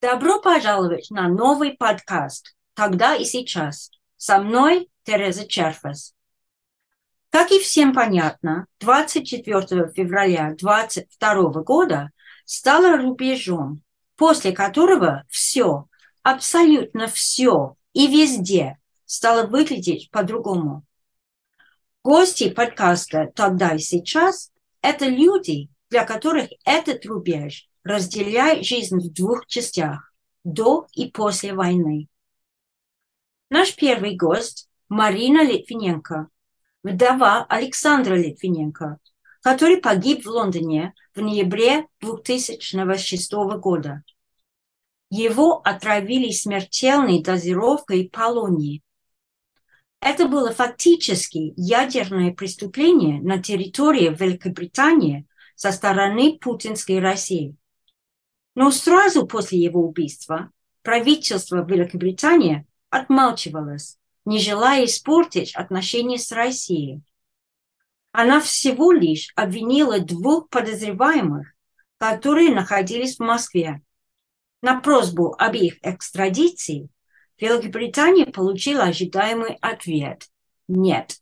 Добро пожаловать на новый подкаст «Тогда и сейчас». Со мной Тереза Черфас. Как и всем понятно, 24 февраля 2022 года стало рубежом, после которого все, абсолютно все и везде стало выглядеть по-другому. Гости подкаста «Тогда и сейчас» – это люди, для которых этот рубеж разделяет жизнь в двух частях – до и после войны. Наш первый гость – Марина Литвиненко, вдова Александра Литвиненко, который погиб в Лондоне в ноябре 2006 года. Его отравили смертельной дозировкой полонии. Это было фактически ядерное преступление на территории Великобритании со стороны путинской России. Но сразу после его убийства правительство Великобритании отмалчивалось, не желая испортить отношения с Россией. Она всего лишь обвинила двух подозреваемых, которые находились в Москве. На просьбу об их экстрадиции Великобритания получила ожидаемый ответ – нет.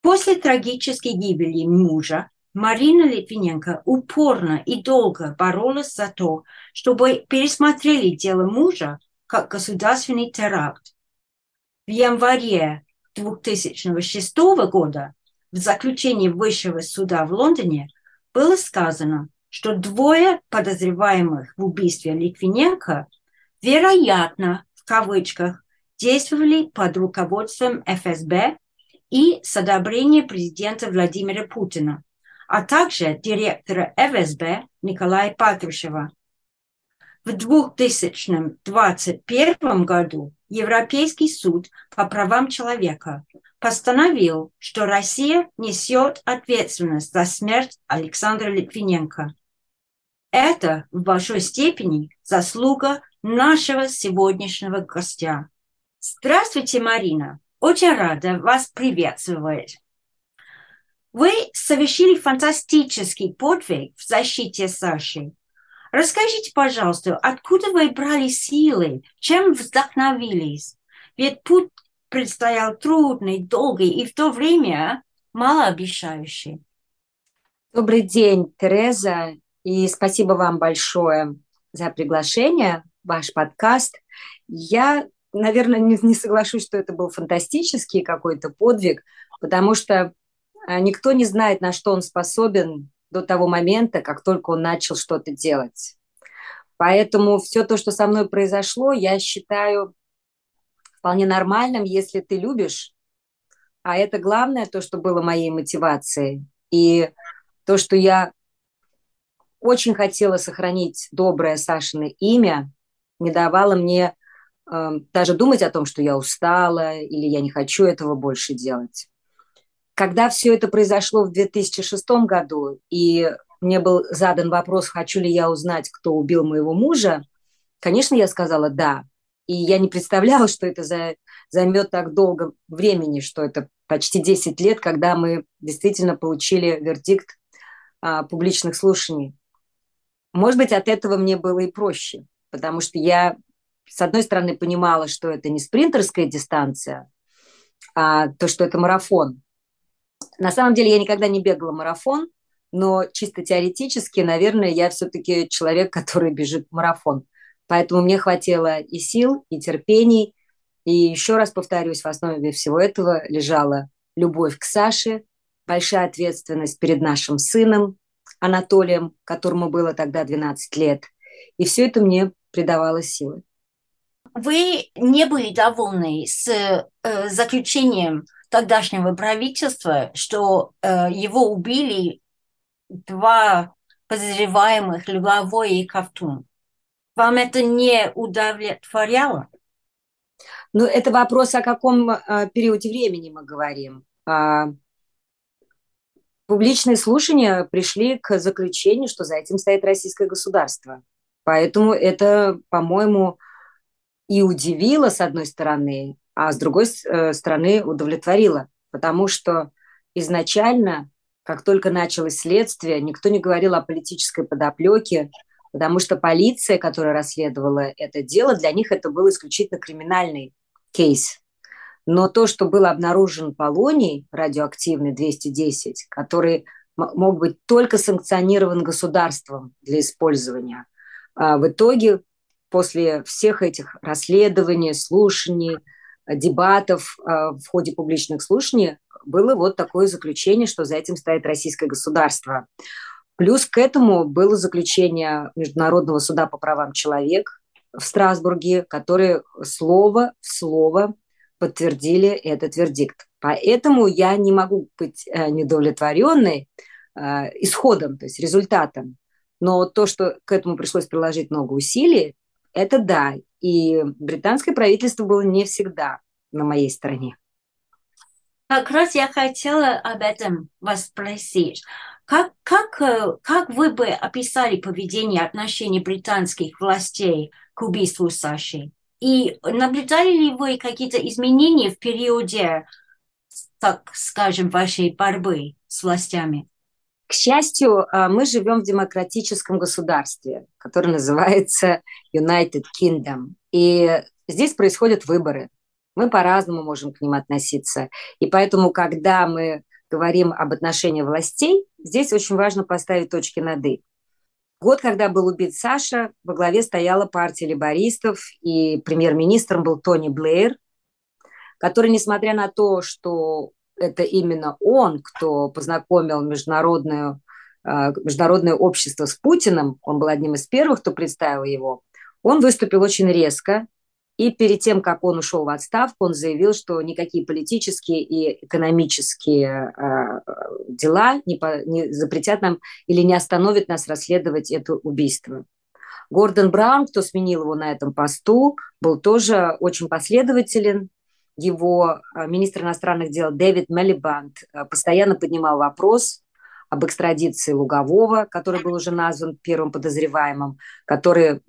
После трагической гибели мужа Марина Литвиненко упорно и долго боролась за то, чтобы пересмотрели дело мужа как государственный теракт. В январе 2006 года в заключении Высшего суда в Лондоне было сказано, что двое подозреваемых в убийстве Литвиненко вероятно, в кавычках, действовали под руководством ФСБ и с одобрения президента Владимира Путина, а также директора ФСБ Николая Патрушева. В 2021 году Европейский суд по правам человека постановил, что Россия несет ответственность за смерть Александра Литвиненко. Это в большой степени заслуга нашего сегодняшнего гостя. Здравствуйте, Марина. Очень рада вас приветствовать. Вы совершили фантастический подвиг в защите Саши. Расскажите, пожалуйста, откуда вы брали силы, чем вдохновились? Ведь путь предстоял трудный, долгий и в то время малообещающий. Добрый день, Тереза, и спасибо вам большое за приглашение, ваш подкаст. Я, наверное, не, не соглашусь, что это был фантастический какой-то подвиг, потому что никто не знает, на что он способен до того момента, как только он начал что-то делать. Поэтому все то, что со мной произошло, я считаю вполне нормальным, если ты любишь. А это главное, то, что было моей мотивацией. И то, что я очень хотела сохранить доброе Сашино имя, не давало мне э, даже думать о том, что я устала или я не хочу этого больше делать. Когда все это произошло в 2006 году, и мне был задан вопрос, хочу ли я узнать, кто убил моего мужа, конечно, я сказала «да». И я не представляла, что это за, займет так долго времени, что это почти 10 лет, когда мы действительно получили вердикт а, публичных слушаний. Может быть, от этого мне было и проще, потому что я, с одной стороны, понимала, что это не спринтерская дистанция, а то, что это марафон. На самом деле я никогда не бегала марафон, но чисто теоретически, наверное, я все-таки человек, который бежит марафон. Поэтому мне хватило и сил, и терпений. И еще раз повторюсь, в основе всего этого лежала любовь к Саше, большая ответственность перед нашим сыном Анатолием, которому было тогда 12 лет. И все это мне придавало силы. Вы не были довольны с э, заключением тогдашнего правительства, что э, его убили два подозреваемых Луговой и Ковтун. Вам это не удовлетворяло? Ну, это вопрос, о каком э, периоде времени мы говорим. А, публичные слушания пришли к заключению, что за этим стоит российское государство. Поэтому это, по-моему, и удивило, с одной стороны, а с другой э, стороны удовлетворило, потому что изначально, как только началось следствие, никто не говорил о политической подоплеке, потому что полиция, которая расследовала это дело, для них это был исключительно криминальный кейс. Но то, что был обнаружен полоний радиоактивный 210, который мог быть только санкционирован государством для использования, а в итоге после всех этих расследований, слушаний, дебатов а, в ходе публичных слушаний было вот такое заключение, что за этим стоит российское государство. Плюс к этому было заключение Международного суда по правам человека в Страсбурге, которые слово в слово подтвердили этот вердикт. Поэтому я не могу быть э, недовлетворенной э, исходом, то есть результатом. Но то, что к этому пришлось приложить много усилий, это да. И британское правительство было не всегда на моей стороне. Как раз я хотела об этом вас спросить. Как, как, э, как вы бы описали поведение отношений британских властей к убийству Саши? И наблюдали ли вы какие-то изменения в периоде, так скажем, вашей борьбы с властями? К счастью, э, мы живем в демократическом государстве, которое называется United Kingdom. И здесь происходят выборы. Мы по-разному можем к ним относиться. И поэтому, когда мы говорим об отношении властей, здесь очень важно поставить точки над «и». Год, когда был убит Саша, во главе стояла партия либористов, и премьер-министром был Тони Блэйр, который, несмотря на то, что это именно он, кто познакомил международную, э, международное общество с Путиным, он был одним из первых, кто представил его, он выступил очень резко, и перед тем, как он ушел в отставку, он заявил, что никакие политические и экономические э, дела не, по, не запретят нам или не остановят нас расследовать это убийство. Гордон Браун, кто сменил его на этом посту, был тоже очень последователен. Его э, министр иностранных дел Дэвид Мелибанд э, постоянно поднимал вопрос об экстрадиции Лугового, который был уже назван первым подозреваемым, который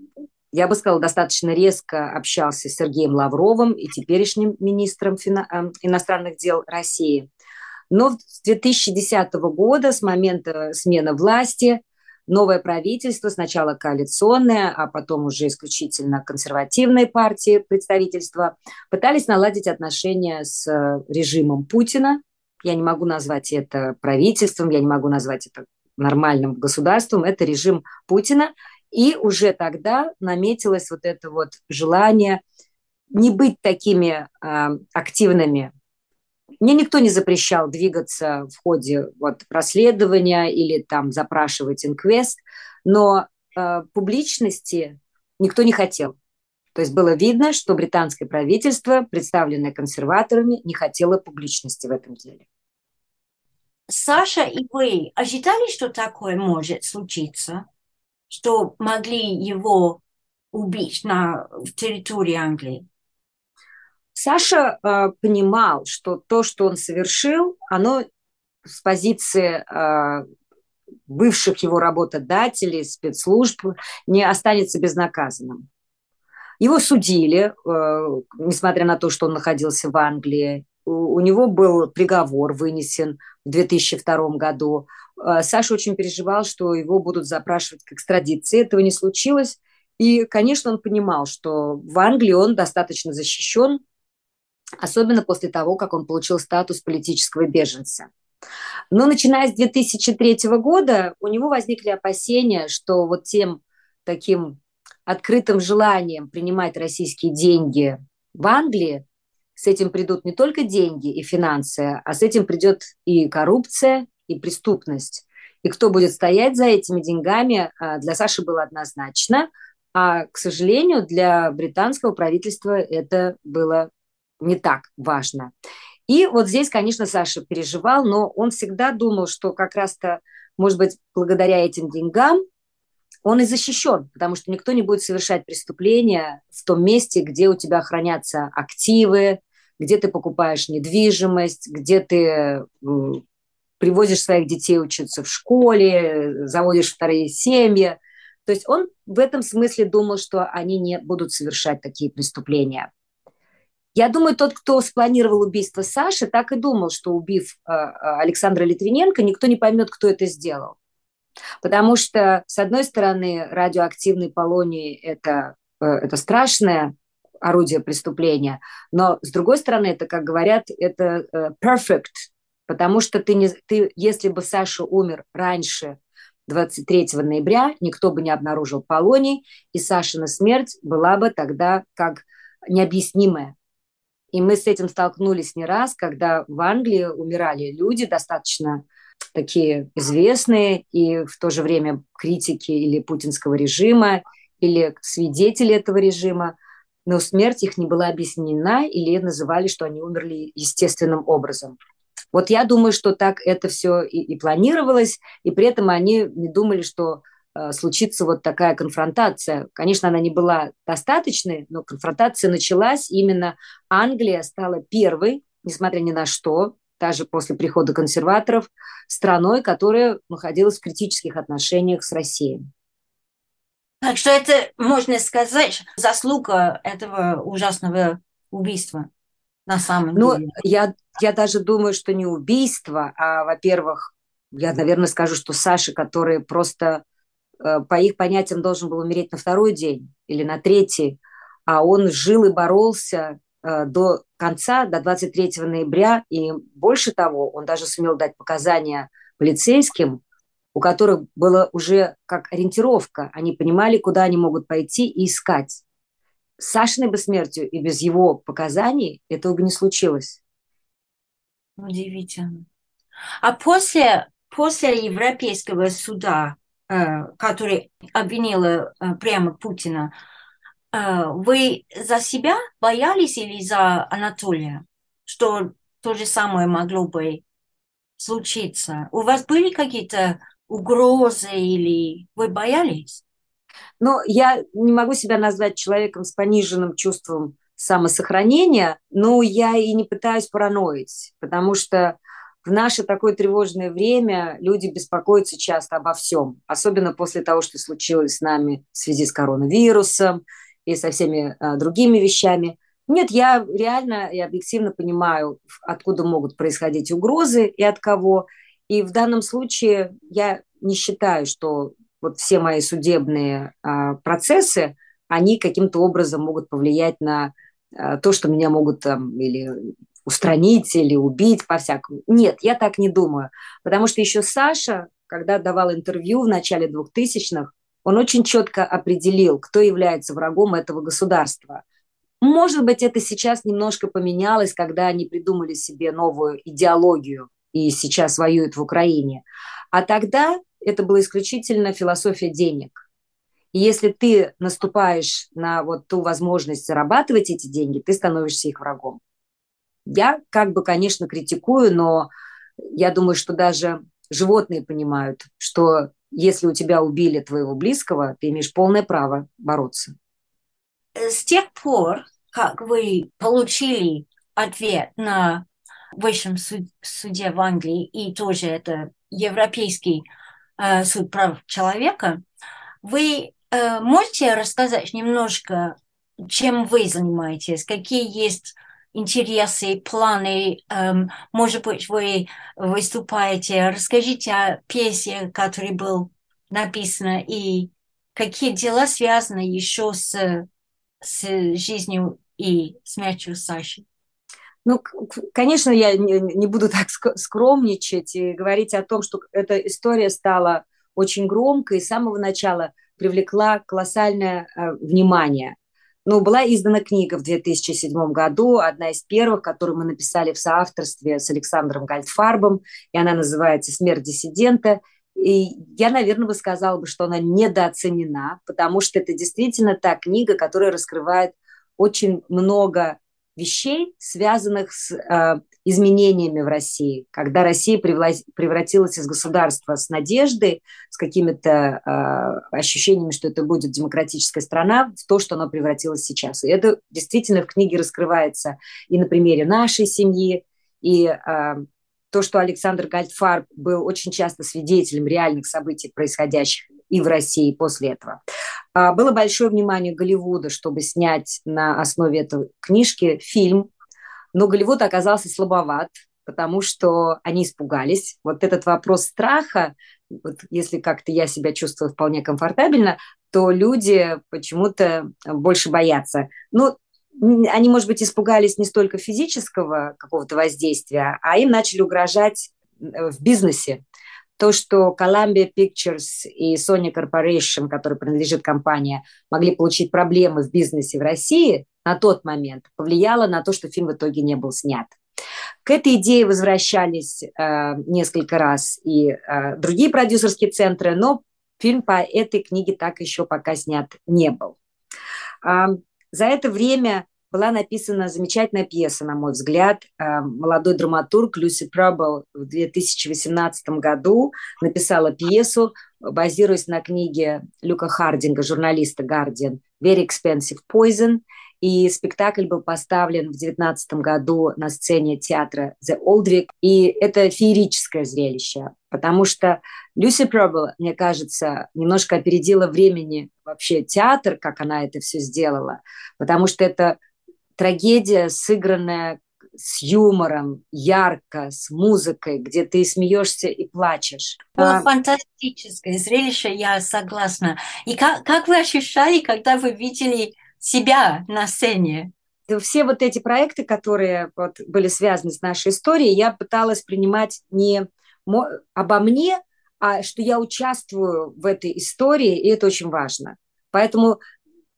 я бы сказала, достаточно резко общался с Сергеем Лавровым и теперешним министром эм, иностранных дел России. Но с 2010 года, с момента смены власти, новое правительство, сначала коалиционное, а потом уже исключительно консервативные партии представительства, пытались наладить отношения с э, режимом Путина. Я не могу назвать это правительством, я не могу назвать это нормальным государством. Это режим Путина. И уже тогда наметилось вот это вот желание не быть такими э, активными. Мне никто не запрещал двигаться в ходе вот, расследования или там запрашивать инквест, но э, публичности никто не хотел. То есть было видно, что британское правительство, представленное консерваторами, не хотело публичности в этом деле. Саша и вы ожидали, что такое может случиться? что могли его убить на территории Англии? Саша э, понимал, что то, что он совершил, оно с позиции э, бывших его работодателей, спецслужб, не останется безнаказанным. Его судили, э, несмотря на то, что он находился в Англии. У, у него был приговор вынесен в 2002 году. Э, Саша очень переживал, что его будут запрашивать к экстрадиции. Этого не случилось. И, конечно, он понимал, что в Англии он достаточно защищен, особенно после того, как он получил статус политического беженца. Но начиная с 2003 года у него возникли опасения, что вот тем таким открытым желанием принимать российские деньги в Англии, с этим придут не только деньги и финансы, а с этим придет и коррупция, и преступность. И кто будет стоять за этими деньгами, а, для Саши было однозначно. А, к сожалению, для британского правительства это было не так важно. И вот здесь, конечно, Саша переживал, но он всегда думал, что как раз-то, может быть, благодаря этим деньгам он и защищен, потому что никто не будет совершать преступления в том месте, где у тебя хранятся активы, где ты покупаешь недвижимость, где ты привозишь своих детей учиться в школе, заводишь вторые семьи. То есть он в этом смысле думал, что они не будут совершать такие преступления. Я думаю, тот, кто спланировал убийство Саши, так и думал, что убив э, Александра Литвиненко, никто не поймет, кто это сделал. Потому что, с одной стороны, радиоактивный полоний – это, э, это страшное орудие преступления, но, с другой стороны, это, как говорят, это э, perfect, потому что ты, не, ты если бы Саша умер раньше 23 ноября, никто бы не обнаружил полоний, и Сашина смерть была бы тогда как необъяснимая. И мы с этим столкнулись не раз, когда в Англии умирали люди достаточно такие известные и в то же время критики или путинского режима, или свидетели этого режима, но смерть их не была объяснена или называли, что они умерли естественным образом. Вот я думаю, что так это все и, и планировалось, и при этом они не думали, что случится вот такая конфронтация. Конечно, она не была достаточной, но конфронтация началась. Именно Англия стала первой, несмотря ни на что, даже после прихода консерваторов, страной, которая находилась в критических отношениях с Россией. Так что это, можно сказать, заслуга этого ужасного убийства на самом ну, деле. Я, я даже думаю, что не убийство, а, во-первых, я, наверное, скажу, что Саша, который просто э, по их понятиям должен был умереть на второй день или на третий, а он жил и боролся Э, до конца, до 23 ноября, и больше того, он даже сумел дать показания полицейским, у которых было уже как ориентировка, они понимали, куда они могут пойти и искать. С Сашиной бы смертью и без его показаний этого бы не случилось. Удивительно. А после, после Европейского суда, э, который обвинила э, прямо Путина, Э, вы за себя боялись или за Анатолия, что то же самое могло бы случиться? У вас были какие-то угрозы или вы боялись? Ну, я не могу себя назвать человеком с пониженным чувством самосохранения, но я и не пытаюсь параноить, потому что в наше такое тревожное время люди беспокоятся часто обо всем, особенно после того, что случилось с нами в связи с коронавирусом и со всеми а, другими вещами. Нет, я реально и объективно понимаю, откуда могут происходить угрозы и от кого. И в данном случае я не считаю, что вот все мои судебные а, процессы, они каким-то образом могут повлиять на а, то, что меня могут там или устранить, или убить по-всякому. Нет, я так не думаю. Потому что еще Саша, когда давал интервью в начале 2000-х, он очень четко определил, кто является врагом этого государства. Может быть, это сейчас немножко поменялось, когда они придумали себе новую идеологию и сейчас воюют в Украине. А тогда это была исключительно философия денег. И если ты наступаешь на вот ту возможность зарабатывать эти деньги, ты становишься их врагом. Я как бы, конечно, критикую, но я думаю, что даже животные понимают, что если у тебя убили твоего близкого, ты имеешь полное право бороться. С тех пор, как вы получили ответ на высшем суде в Англии, и тоже это Европейский э, суд прав человека, вы э, можете рассказать немножко, чем вы занимаетесь, какие есть интересы, планы, эм, может быть, вы выступаете, расскажите о пьесе, которая была написана, и какие дела связаны еще с, с жизнью и смертью Саши. Ну, конечно, я не буду так скромничать и говорить о том, что эта история стала очень громкой и с самого начала привлекла колоссальное э, внимание. Ну, была издана книга в 2007 году, одна из первых, которую мы написали в соавторстве с Александром Гальдфарбом, и она называется «Смерть диссидента». И я, наверное, бы сказала, бы, что она недооценена, потому что это действительно та книга, которая раскрывает очень много вещей, связанных с э, изменениями в России, когда Россия превратилась из государства с надеждой, с какими-то э, ощущениями, что это будет демократическая страна, в то, что она превратилась сейчас. И это действительно в книге раскрывается и на примере нашей семьи, и э, то, что Александр Гальдфарб был очень часто свидетелем реальных событий, происходящих и в России после этого. А, было большое внимание Голливуда, чтобы снять на основе этой книжки фильм, но Голливуд оказался слабоват, потому что они испугались. Вот этот вопрос страха вот если как-то я себя чувствую вполне комфортабельно, то люди почему-то больше боятся. Ну, они, может быть, испугались не столько физического какого-то воздействия, а им начали угрожать э, в бизнесе. То, что Columbia Pictures и Sony Corporation, которой принадлежит компания, могли получить проблемы в бизнесе в России на тот момент, повлияло на то, что фильм в итоге не был снят. К этой идее возвращались э, несколько раз и э, другие продюсерские центры, но фильм по этой книге так еще пока снят не был. Э, за это время была написана замечательная пьеса, на мой взгляд. Э, молодой драматург Люси Пробл в 2018 году написала пьесу, базируясь на книге Люка Хардинга, журналиста «Guardian» «Very Expensive Poison». И спектакль был поставлен в 2019 году на сцене театра The Oldwick. И это феерическое зрелище, потому что Люси Пробл, мне кажется, немножко опередила времени вообще театр, как она это все сделала, потому что это трагедия, сыгранная с юмором, ярко, с музыкой, где ты смеешься и плачешь. Было а... фантастическое зрелище, я согласна. И как, как вы ощущали, когда вы видели себя на сцене? Все вот эти проекты, которые вот были связаны с нашей историей, я пыталась принимать не обо мне, а что я участвую в этой истории, и это очень важно. Поэтому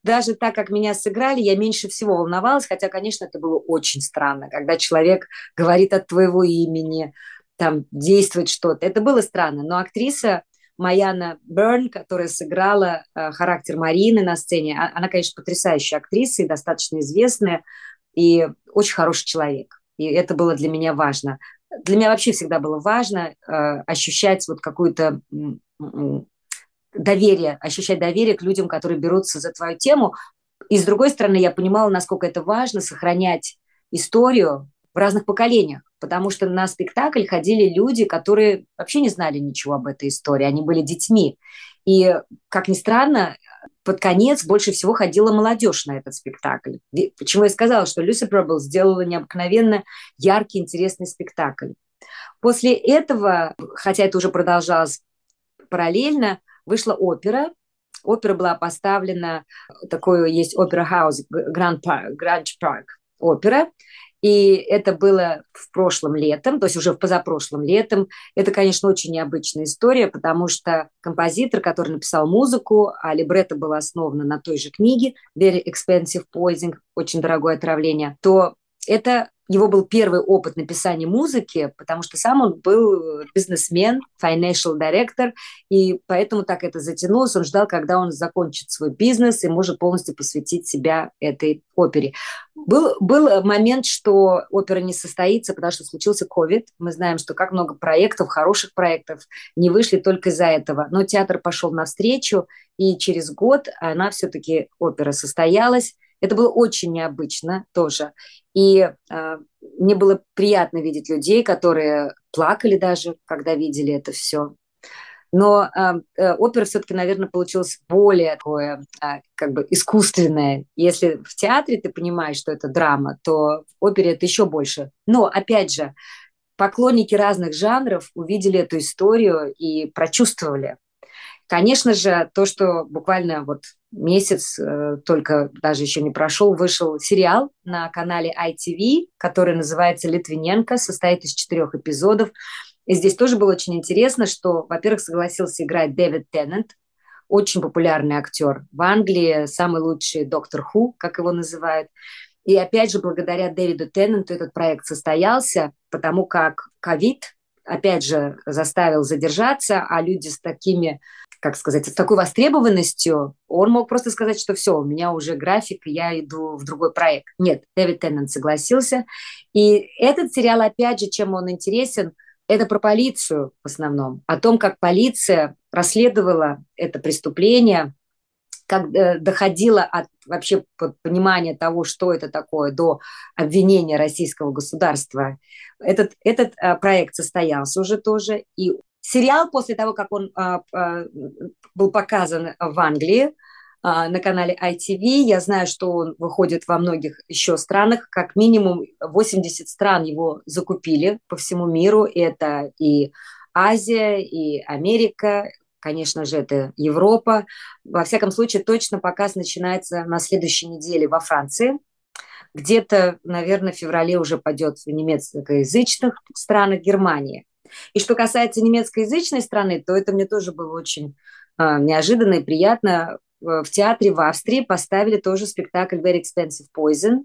даже так, как меня сыграли, я меньше всего волновалась, хотя, конечно, это было очень странно, когда человек говорит от твоего имени, там, действует что-то. Это было странно, но актриса Маяна Берн, которая сыграла э, характер Марины на сцене, а, она, конечно, потрясающая актриса и достаточно известная, и очень хороший человек. И это было для меня важно. Для меня вообще всегда было важно э, ощущать вот какую-то доверие, ощущать доверие к людям, которые берутся за твою тему. И с другой стороны, я понимала, насколько это важно сохранять историю в разных поколениях, потому что на спектакль ходили люди, которые вообще не знали ничего об этой истории, они были детьми. И, как ни странно, под конец больше всего ходила молодежь на этот спектакль. Почему я сказала, что Люси Пробл сделала необыкновенно яркий, интересный спектакль. После этого, хотя это уже продолжалось параллельно, вышла опера. Опера была поставлена, такой есть опера-хаус, Гранд Парк, опера. И это было в прошлом летом, то есть уже в позапрошлом летом. Это, конечно, очень необычная история, потому что композитор, который написал музыку, а либретто было основано на той же книге «Very Expensive Poison», очень дорогое отравление, то это его был первый опыт написания музыки, потому что сам он был бизнесмен, financial director, и поэтому так это затянулось. Он ждал, когда он закончит свой бизнес и может полностью посвятить себя этой опере. Был, был момент, что опера не состоится, потому что случился COVID. Мы знаем, что как много проектов, хороших проектов, не вышли только из-за этого. Но театр пошел навстречу, и через год она все-таки, опера состоялась. Это было очень необычно тоже. И э, мне было приятно видеть людей, которые плакали даже, когда видели это все. Но э, э, опера все-таки, наверное, получилась более такое, э, как бы искусственное. Если в театре ты понимаешь, что это драма, то в опере это еще больше. Но, опять же, поклонники разных жанров увидели эту историю и прочувствовали. Конечно же, то, что буквально вот месяц, э, только даже еще не прошел, вышел сериал на канале ITV, который называется «Литвиненко», состоит из четырех эпизодов. И здесь тоже было очень интересно, что, во-первых, согласился играть Дэвид Теннант, очень популярный актер в Англии, самый лучший доктор Ху, как его называют. И опять же, благодаря Дэвиду Теннанту этот проект состоялся, потому как ковид, опять же, заставил задержаться, а люди с такими как сказать, с такой востребованностью, он мог просто сказать, что все, у меня уже график, я иду в другой проект. Нет, Дэвид Теннант согласился. И этот сериал, опять же, чем он интересен, это про полицию в основном, о том, как полиция расследовала это преступление, как э, доходило от вообще понимания того, что это такое, до обвинения российского государства. Этот, этот э, проект состоялся уже тоже, и Сериал после того, как он а, а, был показан в Англии а, на канале ITV, я знаю, что он выходит во многих еще странах, как минимум 80 стран его закупили по всему миру. Это и Азия и Америка, конечно же, это Европа. Во всяком случае, точно показ начинается на следующей неделе во Франции. Где-то, наверное, в феврале уже пойдет в немецкоязычных странах Германии. И что касается немецкоязычной страны, то это мне тоже было очень э, неожиданно и приятно. В театре в Австрии поставили тоже спектакль Very Expensive Poison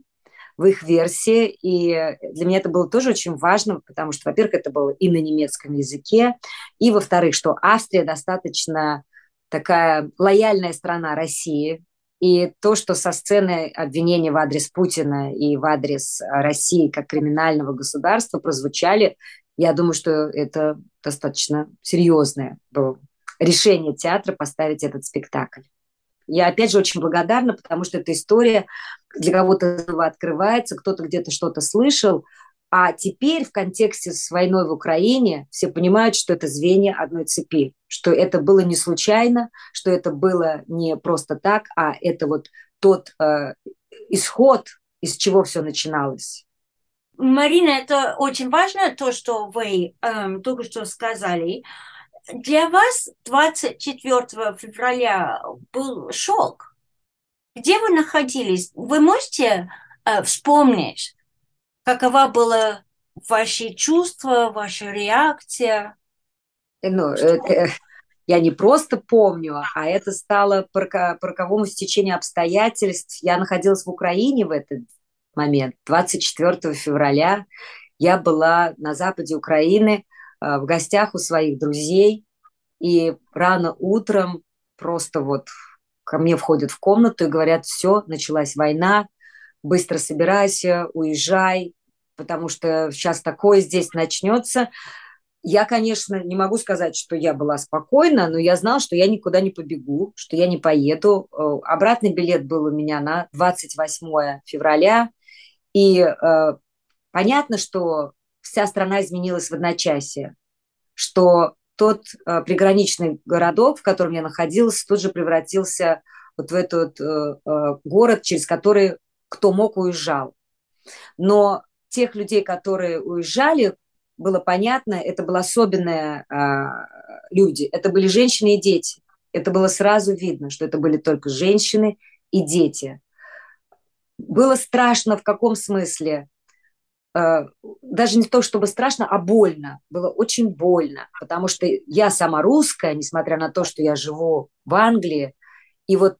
в их версии. И для меня это было тоже очень важно, потому что, во-первых, это было и на немецком языке, и, во-вторых, что Австрия достаточно такая лояльная страна России, и то, что со сцены обвинения в адрес Путина и в адрес России как криминального государства прозвучали, я думаю, что это достаточно серьезное было решение театра поставить этот спектакль. Я, опять же, очень благодарна, потому что эта история для кого-то открывается, кто-то где-то что-то слышал, а теперь в контексте с войной в Украине все понимают, что это звенья одной цепи, что это было не случайно, что это было не просто так, а это вот тот э, исход, из чего все начиналось. Марина, это очень важно, то, что вы эм, только что сказали. Для вас 24 февраля был шок. Где вы находились? Вы можете э, вспомнить, какова была ваши чувства, ваша реакция? Ну, это, я не просто помню, а это стало роковому стечению обстоятельств. Я находилась в Украине в этот момент. 24 февраля я была на западе Украины – Э, в гостях у своих друзей, и рано утром просто вот ко мне входят в комнату и говорят, все, началась война, быстро собирайся, уезжай, потому что сейчас такое здесь начнется. Я, конечно, не могу сказать, что я была спокойна, но я знала, что я никуда не побегу, что я не поеду. Э, обратный билет был у меня на 28 февраля. И э, понятно, что вся страна изменилась в одночасье, что тот э, приграничный городок, в котором я находилась, тут же превратился вот в этот э, э, город, через который кто мог уезжал. Но тех людей, которые уезжали, было понятно, это были особенные э, люди, это были женщины и дети. Это было сразу видно, что это были только женщины и дети. Было страшно в каком смысле? Э, даже не то, чтобы страшно, а больно. Было очень больно, потому что я сама русская, несмотря на то, что я живу в Англии, и вот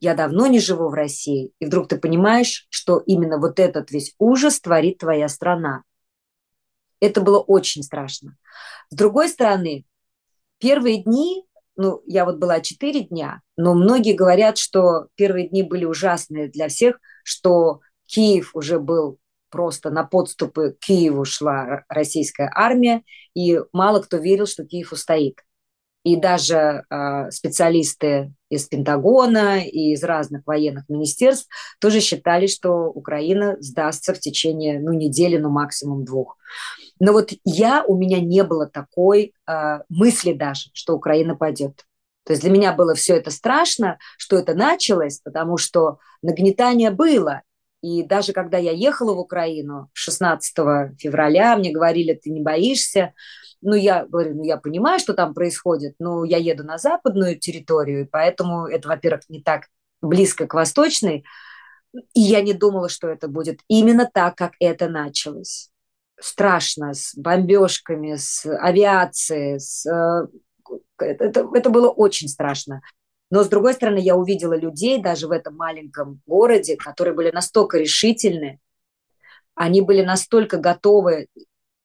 я давно не живу в России, и вдруг ты понимаешь, что именно вот этот весь ужас творит твоя страна. Это было очень страшно. С другой стороны, первые дни, ну, я вот была четыре дня, но многие говорят, что первые дни были ужасные для всех, что Киев уже был просто на подступы к Киеву шла российская армия, и мало кто верил, что Киев устоит. И даже э, специалисты из Пентагона и из разных военных министерств тоже считали, что Украина сдастся в течение ну, недели, ну максимум двух. Но вот я, у меня не было такой э, мысли даже, что Украина пойдет. То есть для меня было все это страшно, что это началось, потому что нагнетание было, и даже когда я ехала в Украину 16 февраля, мне говорили, ты не боишься. Ну, я говорю, ну, я понимаю, что там происходит, но я еду на западную территорию, и поэтому это, во-первых, не так близко к восточной, и я не думала, что это будет именно так, как это началось. Страшно, с бомбежками, с авиацией, с... Это, это было очень страшно. Но, с другой стороны, я увидела людей даже в этом маленьком городе, которые были настолько решительны, они были настолько готовы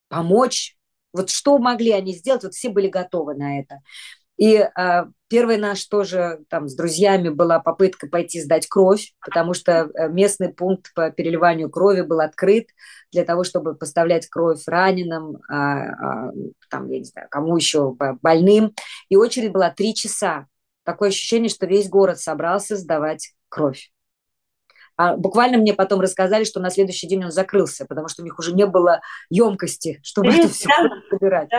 помочь. Вот что могли они сделать, вот все были готовы на это. И э, первый наш тоже там с друзьями была попытка пойти сдать кровь, потому что э, местный пункт по переливанию крови был открыт для того, чтобы поставлять кровь раненым, э, э, там, я не знаю, кому еще, больным. И очередь была три часа такое ощущение, что весь город собрался сдавать кровь. А буквально мне потом рассказали, что на следующий день он закрылся, потому что у них уже не было емкости, чтобы это все собирать.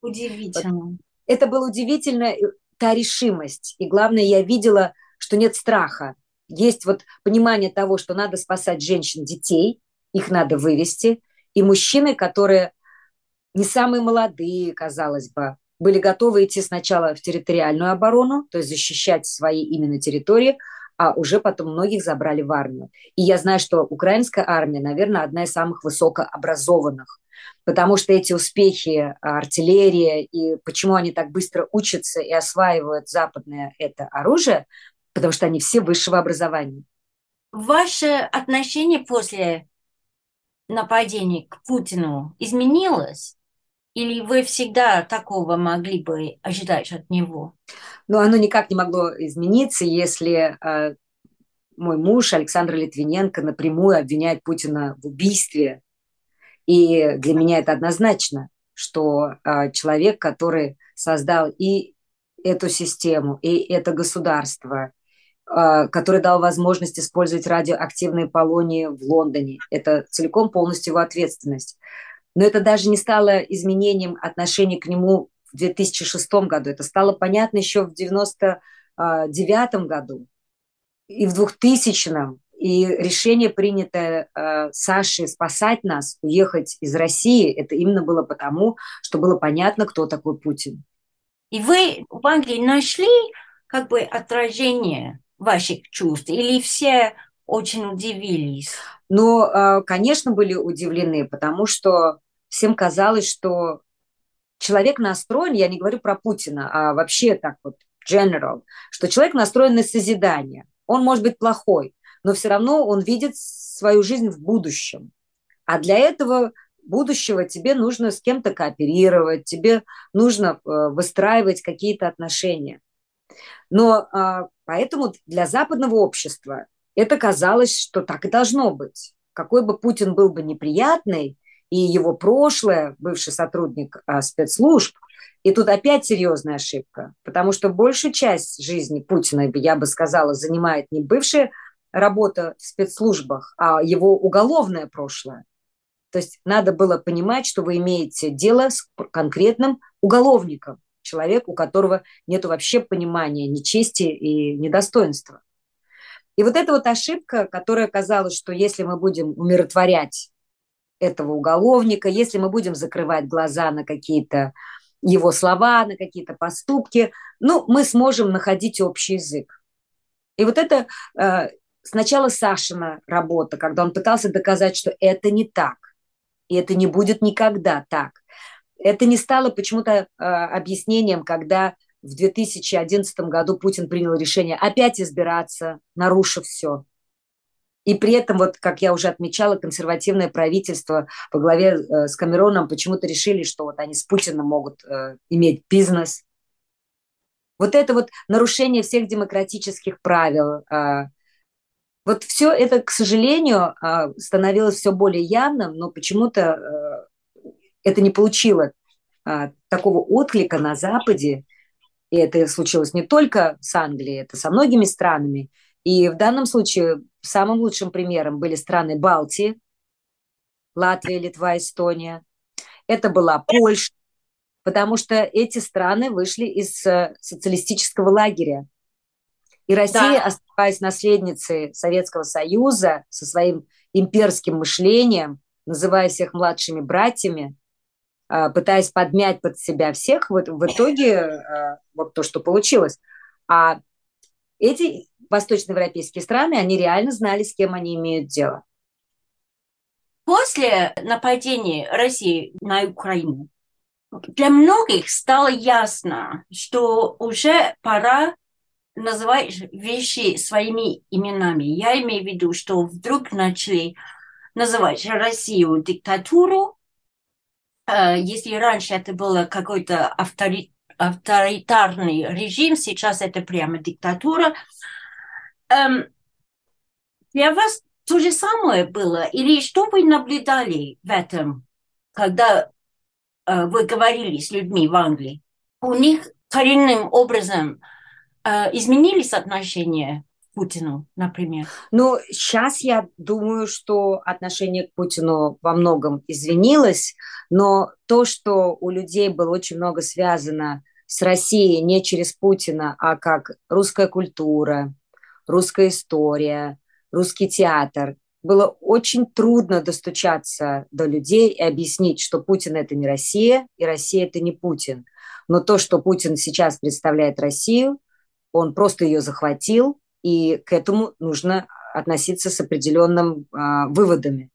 Удивительно. Это было удивительно, та решимость. И главное, я видела, что нет страха. Есть вот понимание того, что надо спасать женщин, детей, их надо вывести. И мужчины, которые не самые молодые, казалось бы, были готовы идти сначала в территориальную оборону, то есть защищать свои именно территории, а уже потом многих забрали в армию. И я знаю, что украинская армия, наверное, одна из самых высокообразованных, потому что эти успехи артиллерия и почему они так быстро учатся и осваивают западное это оружие, потому что они все высшего образования. Ваше отношение после нападения к Путину изменилось? Или вы всегда такого могли бы ожидать от него? Но оно никак не могло измениться, если э, мой муж Александр Литвиненко напрямую обвиняет Путина в убийстве. И для меня это однозначно, что э, человек, который создал и эту систему, и это государство, э, который дал возможность использовать радиоактивные полонии в Лондоне, это целиком полностью его ответственность. Но это даже не стало изменением отношения к нему в 2006 году. Это стало понятно еще в 1999 году и в 2000 и решение, принятое э, Сашей спасать нас, уехать из России, это именно было потому, что было понятно, кто такой Путин. И вы в Англии нашли как бы отражение ваших чувств? Или все очень удивились? Ну, э, конечно, были удивлены, потому что всем казалось, что человек настроен, я не говорю про Путина, а вообще так вот, general, что человек настроен на созидание. Он может быть плохой, но все равно он видит свою жизнь в будущем. А для этого будущего тебе нужно с кем-то кооперировать, тебе нужно э, выстраивать какие-то отношения. Но а, поэтому для западного общества это казалось, что так и должно быть. Какой бы Путин был бы неприятный, и его прошлое, бывший сотрудник а, спецслужб. И тут опять серьезная ошибка, потому что большую часть жизни Путина, я бы сказала, занимает не бывшая работа в спецслужбах, а его уголовное прошлое. То есть надо было понимать, что вы имеете дело с конкретным уголовником, человек, у которого нет вообще понимания ни чести и ни. И вот эта вот ошибка, которая казалась, что если мы будем умиротворять этого уголовника, если мы будем закрывать глаза на какие-то его слова, на какие-то поступки, ну, мы сможем находить общий язык. И вот это э, сначала Сашина работа, когда он пытался доказать, что это не так, и это не будет никогда так. Это не стало почему-то э, объяснением, когда в 2011 году Путин принял решение опять избираться, нарушив все. И при этом, вот, как я уже отмечала, консервативное правительство по главе э, с Камероном почему-то решили, что вот они с Путиным могут э, иметь бизнес. Вот это вот нарушение всех демократических правил. Э, вот все это, к сожалению, э, становилось все более явным, но почему-то э, это не получило э, такого отклика на Западе. И это случилось не только с Англией, это со многими странами. И в данном случае самым лучшим примером были страны Балтии, Латвия, Литва, Эстония. Это была Польша, потому что эти страны вышли из э, социалистического лагеря. И Россия, да. оставаясь наследницей Советского Союза со своим имперским мышлением, называя всех младшими братьями, э, пытаясь подмять под себя всех, вот в итоге э, вот то, что получилось. А эти восточноевропейские страны, они реально знали, с кем они имеют дело. После нападения России на Украину для многих стало ясно, что уже пора называть вещи своими именами. Я имею в виду, что вдруг начали называть Россию диктатуру. Э, если раньше это было какой-то авторитет, авторитарный режим, сейчас это прямо диктатура. Эм, для вас то же самое было? Или что вы наблюдали в этом, когда э, вы говорили с людьми в Англии? У них коренным образом изменились отношения к Путину, например? Ну, сейчас я думаю, что отношение к Путину во многом извинилось, но то, что у людей было очень много связано с Россией не через Путина, а как русская культура, русская история, русский театр, было очень трудно достучаться до людей и объяснить, что Путин – это не Россия, и Россия – это не Путин. Но то, что Путин сейчас представляет Россию, он просто ее захватил, и к этому нужно относиться с определенным а, выводами.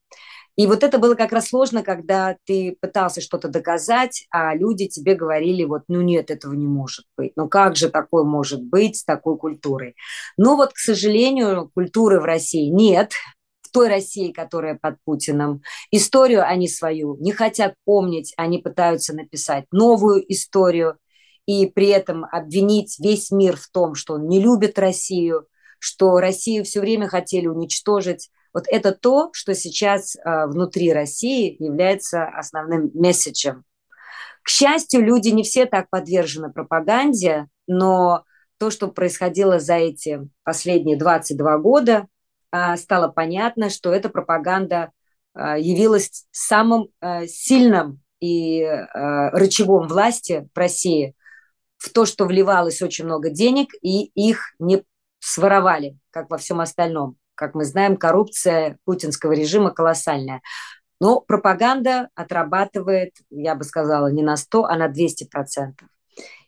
И вот это было как раз сложно, когда ты пытался что-то доказать, а люди тебе говорили, вот, ну нет, этого не может быть. Ну как же такое может быть с такой культурой? Но вот, к сожалению, культуры в России нет, в той России, которая под Путиным. Историю они свою не хотят помнить, они пытаются написать новую историю и при этом обвинить весь мир в том, что он не любит Россию, что Россию все время хотели уничтожить. Вот это то, что сейчас э, внутри России является основным месседжем. К счастью, люди не все так подвержены пропаганде, но то, что происходило за эти последние 22 года, э, стало понятно, что эта пропаганда э, явилась самым э, сильным и э, рычагом власти в России в то, что вливалось очень много денег, и их не своровали, как во всем остальном. Как мы знаем, коррупция путинского режима колоссальная. Но пропаганда отрабатывает, я бы сказала, не на 100, а на 200 процентов.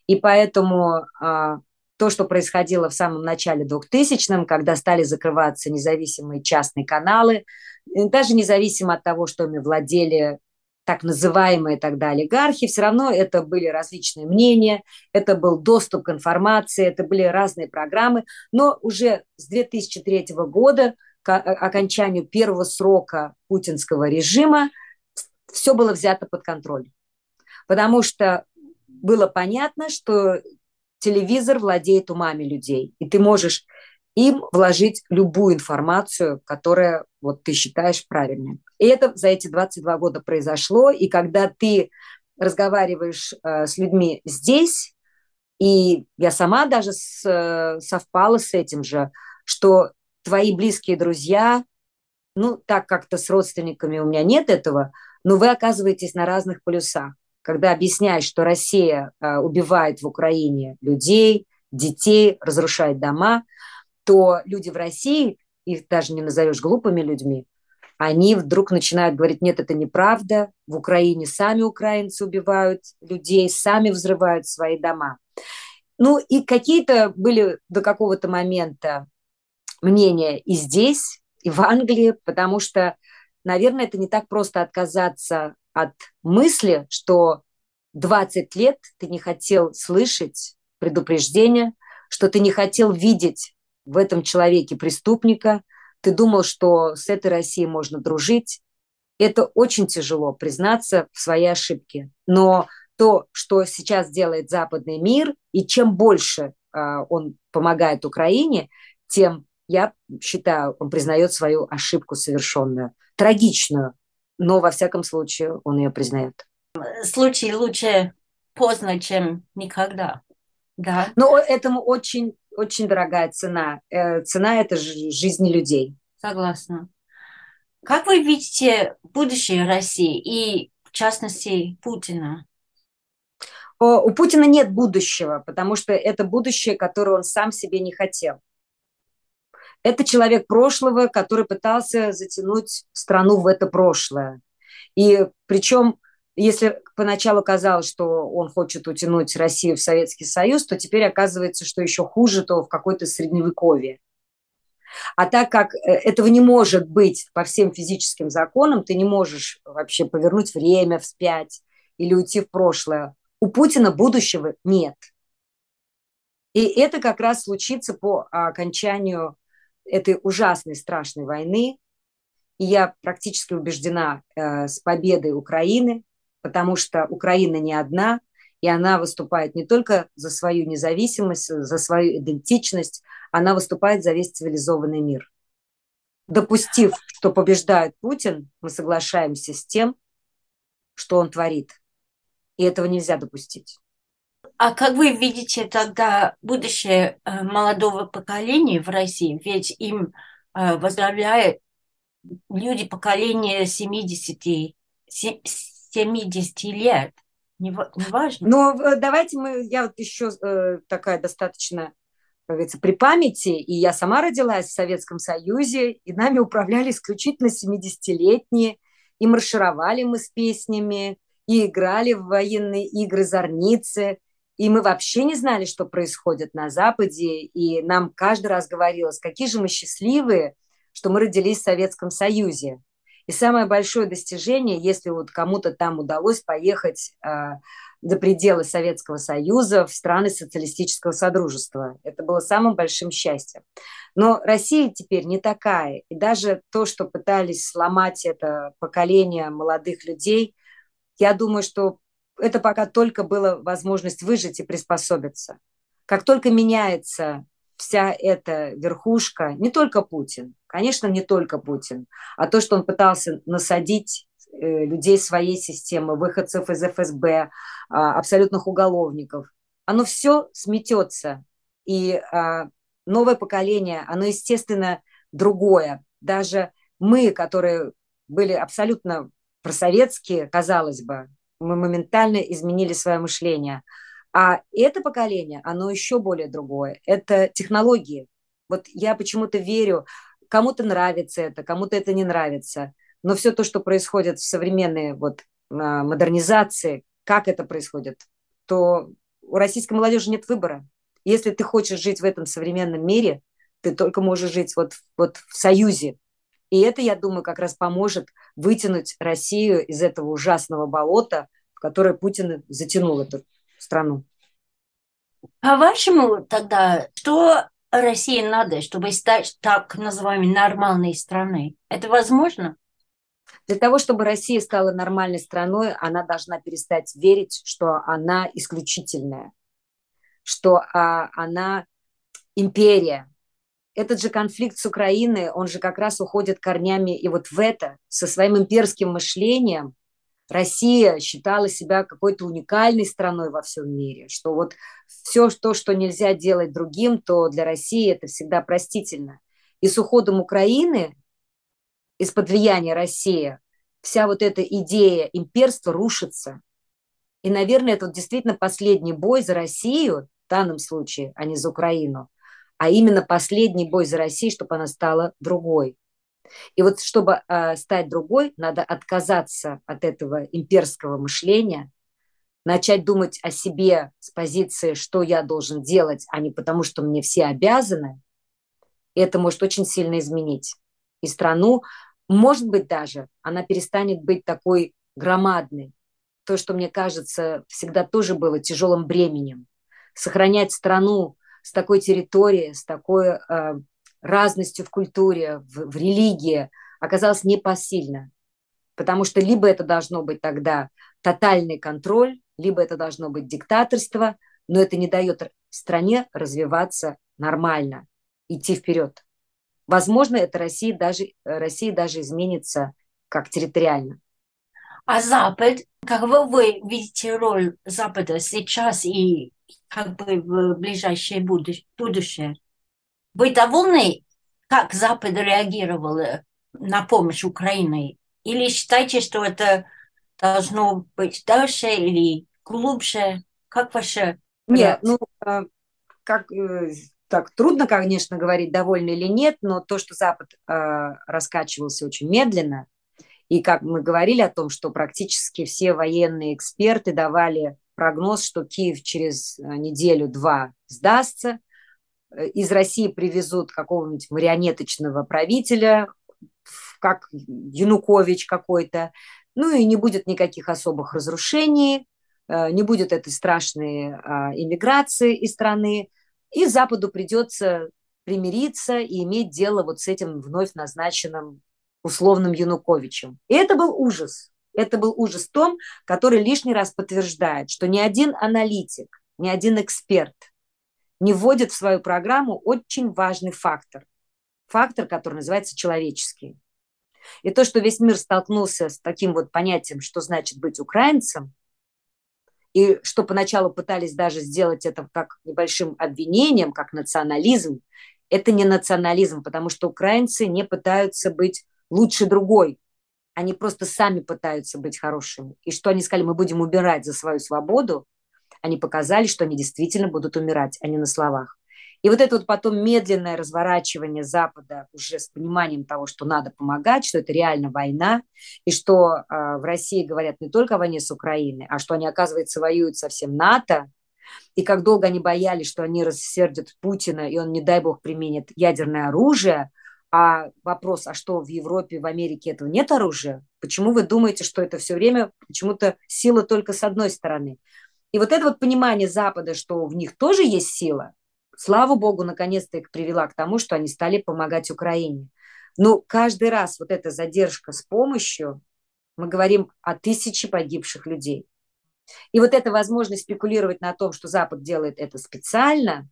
И поэтому а, то, что происходило в самом начале 2000-м, когда стали закрываться независимые частные каналы, даже независимо от того, что ими владели так называемые тогда олигархи, все равно это были различные мнения, это был доступ к информации, это были разные программы, но уже с 2003 года к окончанию первого срока путинского режима все было взято под контроль. Потому что было понятно, что телевизор владеет умами людей, и ты можешь им вложить любую информацию, которая вот ты считаешь правильной. И это за эти 22 года произошло, и когда ты разговариваешь э, с людьми здесь, и я сама даже с, э, совпала с этим же, что твои близкие друзья, ну, так как-то с родственниками у меня нет этого, но вы оказываетесь на разных полюсах. Когда объясняешь, что Россия э, убивает в Украине людей, детей, разрушает дома, то люди в России, их даже не назовешь глупыми людьми, они вдруг начинают говорить, нет, это неправда, в Украине сами украинцы убивают людей, сами взрывают свои дома. Ну и какие-то были до какого-то момента мнения и здесь, и в Англии, потому что, наверное, это не так просто отказаться от мысли, что 20 лет ты не хотел слышать предупреждения, что ты не хотел видеть в этом человеке преступника, ты думал, что с этой Россией можно дружить. Это очень тяжело признаться в своей ошибке. Но то, что сейчас делает западный мир, и чем больше э, он помогает Украине, тем, я считаю, он признает свою ошибку совершенную, трагичную, но во всяком случае он ее признает. Случай лучше поздно, чем никогда. Да. Но этому очень очень дорогая цена. Э, цена – это жизни людей. Согласна. Как вы видите будущее России и, в частности, Путина? У Путина нет будущего, потому что это будущее, которое он сам себе не хотел. Это человек прошлого, который пытался затянуть страну в это прошлое. И причем если поначалу казалось, что он хочет утянуть Россию в Советский Союз, то теперь оказывается, что еще хуже, то в какой-то средневековье. А так как э, этого не может быть по всем физическим законам, ты не можешь вообще повернуть время вспять или уйти в прошлое. У Путина будущего нет. И это как раз случится по окончанию этой ужасной, страшной войны. И я практически убеждена э, с победой Украины, потому что Украина не одна, и она выступает не только за свою независимость, за свою идентичность, она выступает за весь цивилизованный мир. Допустив, что побеждает Путин, мы соглашаемся с тем, что он творит. И этого нельзя допустить. А как вы видите тогда будущее э, молодого поколения в России? Ведь им э, возглавляют люди поколения 70, 70 лет. Не, не важно. Ну, давайте мы, я вот еще э, такая достаточно как говорится, при памяти, и я сама родилась в Советском Союзе, и нами управляли исключительно 70-летние, и маршировали мы с песнями, и играли в военные игры «Зорницы», и мы вообще не знали, что происходит на Западе, и нам каждый раз говорилось, какие же мы счастливые, что мы родились в Советском Союзе. И самое большое достижение, если вот кому-то там удалось поехать э, за пределы Советского Союза в страны социалистического содружества. Это было самым большим счастьем. Но Россия теперь не такая. И даже то, что пытались сломать это поколение молодых людей, я думаю, что это пока только была возможность выжить и приспособиться. Как только меняется вся эта верхушка, не только Путин, конечно, не только Путин, а то, что он пытался насадить э, людей своей системы, выходцев из ФСБ, а, абсолютных уголовников, оно все сметется. И а, новое поколение, оно, естественно, другое. Даже мы, которые были абсолютно просоветские, казалось бы, мы моментально изменили свое мышление. А это поколение, оно еще более другое. Это технологии. Вот я почему-то верю, кому-то нравится это, кому-то это не нравится. Но все то, что происходит в современной вот, а, модернизации, как это происходит, то у российской молодежи нет выбора. Если ты хочешь жить в этом современном мире, ты только можешь жить вот, вот в союзе. И это, я думаю, как раз поможет вытянуть Россию из этого ужасного болота, в которое Путин затянул эту страну. По-вашему, тогда, что России надо, чтобы стать так называемой нормальной страной? Это возможно? Для того, чтобы Россия стала нормальной страной, она должна перестать верить, что она исключительная, что а, она империя. Этот же конфликт с Украиной, он же как раз уходит корнями и вот в это, со своим имперским мышлением, Россия считала себя какой-то уникальной страной во всем мире, что вот все то, что нельзя делать другим, то для России это всегда простительно. И с уходом Украины из-под влияния России вся вот эта идея имперства рушится. И, наверное, это вот действительно последний бой за Россию, в данном случае, а не за Украину, а именно последний бой за Россию, чтобы она стала другой. И вот чтобы э, стать другой, надо отказаться от этого имперского мышления, начать думать о себе с позиции, что я должен делать, а не потому, что мне все обязаны. И это может очень сильно изменить и страну, может быть, даже она перестанет быть такой громадной. То, что, мне кажется, всегда тоже было тяжелым бременем. Сохранять страну с такой территорией, с такой э, разностью в культуре, в, в религии оказалось непосильно. Потому что либо это должно быть тогда тотальный контроль, либо это должно быть диктаторство, но это не дает стране развиваться нормально, идти вперед. Возможно, это Россия даже, Россия даже изменится как территориально. А Запад, как вы, вы видите роль Запада сейчас и как бы в ближайшее будущее? Вы довольны, как Запад реагировал на помощь Украине? Или считаете, что это должно быть дальше или глубже? Как ваше Нет, ну, а, как э, так трудно, конечно, говорить, довольны или нет, но то, что Запад э, раскачивался очень медленно, и как мы говорили о том, что практически все военные эксперты давали прогноз, что Киев через э, неделю-два сдастся, э, из России привезут какого-нибудь марионеточного правителя, как Янукович какой-то, ну и не будет никаких особых разрушений, э, не будет этой страшной а, иммиграции из страны, и Западу придется примириться и иметь дело вот с этим вновь назначенным условным Януковичем. И это был ужас. Это был ужас в том, который лишний раз подтверждает, что ни один аналитик, ни один эксперт не вводит в свою программу очень важный фактор. Фактор, который называется человеческий. И то, что весь мир столкнулся с таким вот понятием, что значит быть украинцем, и что поначалу пытались даже сделать это как небольшим обвинением, как национализм, это не национализм, потому что украинцы не пытаются быть лучше другой. Они просто сами пытаются быть хорошими. И что они сказали, мы будем умирать за свою свободу, они показали, что они действительно будут умирать, а не на словах. И вот это вот потом медленное разворачивание Запада уже с пониманием того, что надо помогать, что это реально война, и что э, в России говорят не только о войне с Украиной, а что они, оказывается, воюют со всем НАТО, и как долго они боялись, что они рассердят Путина, и он, не дай бог, применит ядерное оружие, а вопрос, а что в Европе, в Америке этого нет оружия? Почему вы думаете, что это все время почему-то сила только с одной стороны? И вот это вот понимание Запада, что в них тоже есть сила, слава богу, наконец-то их привела к тому, что они стали помогать Украине. Но каждый раз вот эта задержка с помощью, мы говорим о тысяче погибших людей. И вот эта возможность спекулировать на том, что Запад делает это специально,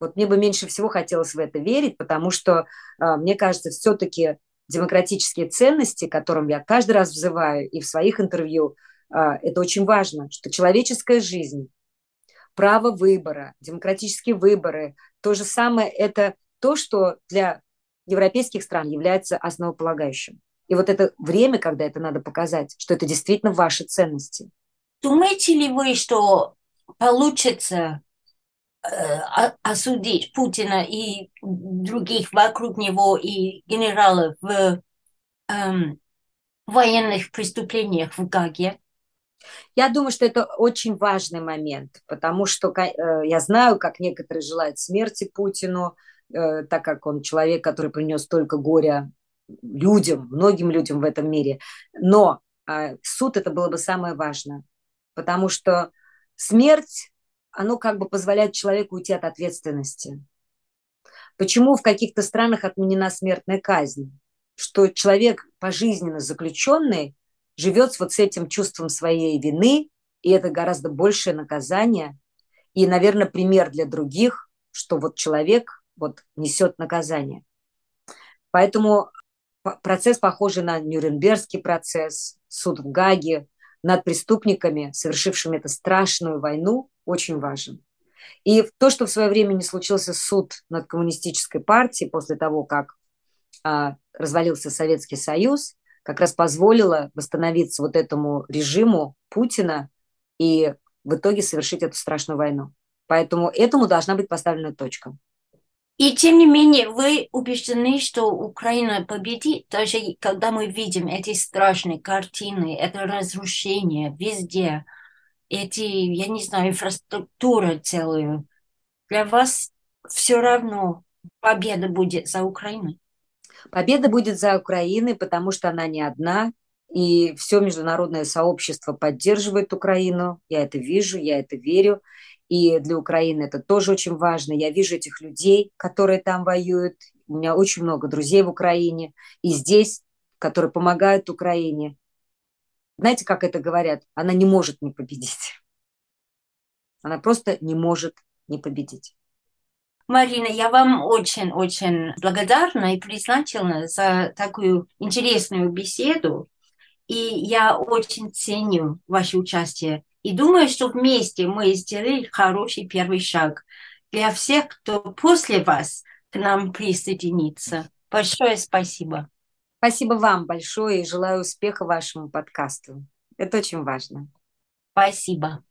вот мне бы меньше всего хотелось в это верить, потому что, а, мне кажется, все-таки демократические ценности, которым я каждый раз взываю и в своих интервью, это очень важно, что человеческая жизнь, право выбора, демократические выборы, то же самое это то, что для европейских стран является основополагающим. И вот это время, когда это надо показать, что это действительно ваши ценности. Думаете ли вы, что получится э, осудить Путина и других вокруг него и генералов в э, военных преступлениях в Гаге? Я думаю, что это очень важный момент, потому что э, я знаю, как некоторые желают смерти Путину, э, так как он человек, который принес столько горя людям, многим людям в этом мире. Но э, суд это было бы самое важное, потому что смерть, оно как бы позволяет человеку уйти от ответственности. Почему в каких-то странах отменена смертная казнь? Что человек пожизненно заключенный живет вот с этим чувством своей вины, и это гораздо большее наказание, и, наверное, пример для других, что вот человек вот несет наказание. Поэтому процесс похожий на Нюрнбергский процесс, суд в Гаге над преступниками, совершившими эту страшную войну, очень важен. И то, что в свое время не случился суд над коммунистической партией после того, как а, развалился Советский Союз, как раз позволила восстановиться вот этому режиму Путина и в итоге совершить эту страшную войну. Поэтому этому должна быть поставлена точка. И тем не менее, вы убеждены, что Украина победит, даже когда мы видим эти страшные картины, это разрушение везде, эти, я не знаю, инфраструктура целую. Для вас все равно победа будет за Украиной? Победа будет за Украиной, потому что она не одна, и все международное сообщество поддерживает Украину. Я это вижу, я это верю. И для Украины это тоже очень важно. Я вижу этих людей, которые там воюют. У меня очень много друзей в Украине. И здесь, которые помогают Украине. Знаете, как это говорят? Она не может не победить. Она просто не может не победить. Марина, я вам очень-очень благодарна и признательна за такую интересную беседу. И я очень ценю ваше участие. И думаю, что вместе мы сделали хороший первый шаг для всех, кто после вас к нам присоединится. Большое спасибо. Спасибо вам большое и желаю успеха вашему подкасту. Это очень важно. Спасибо.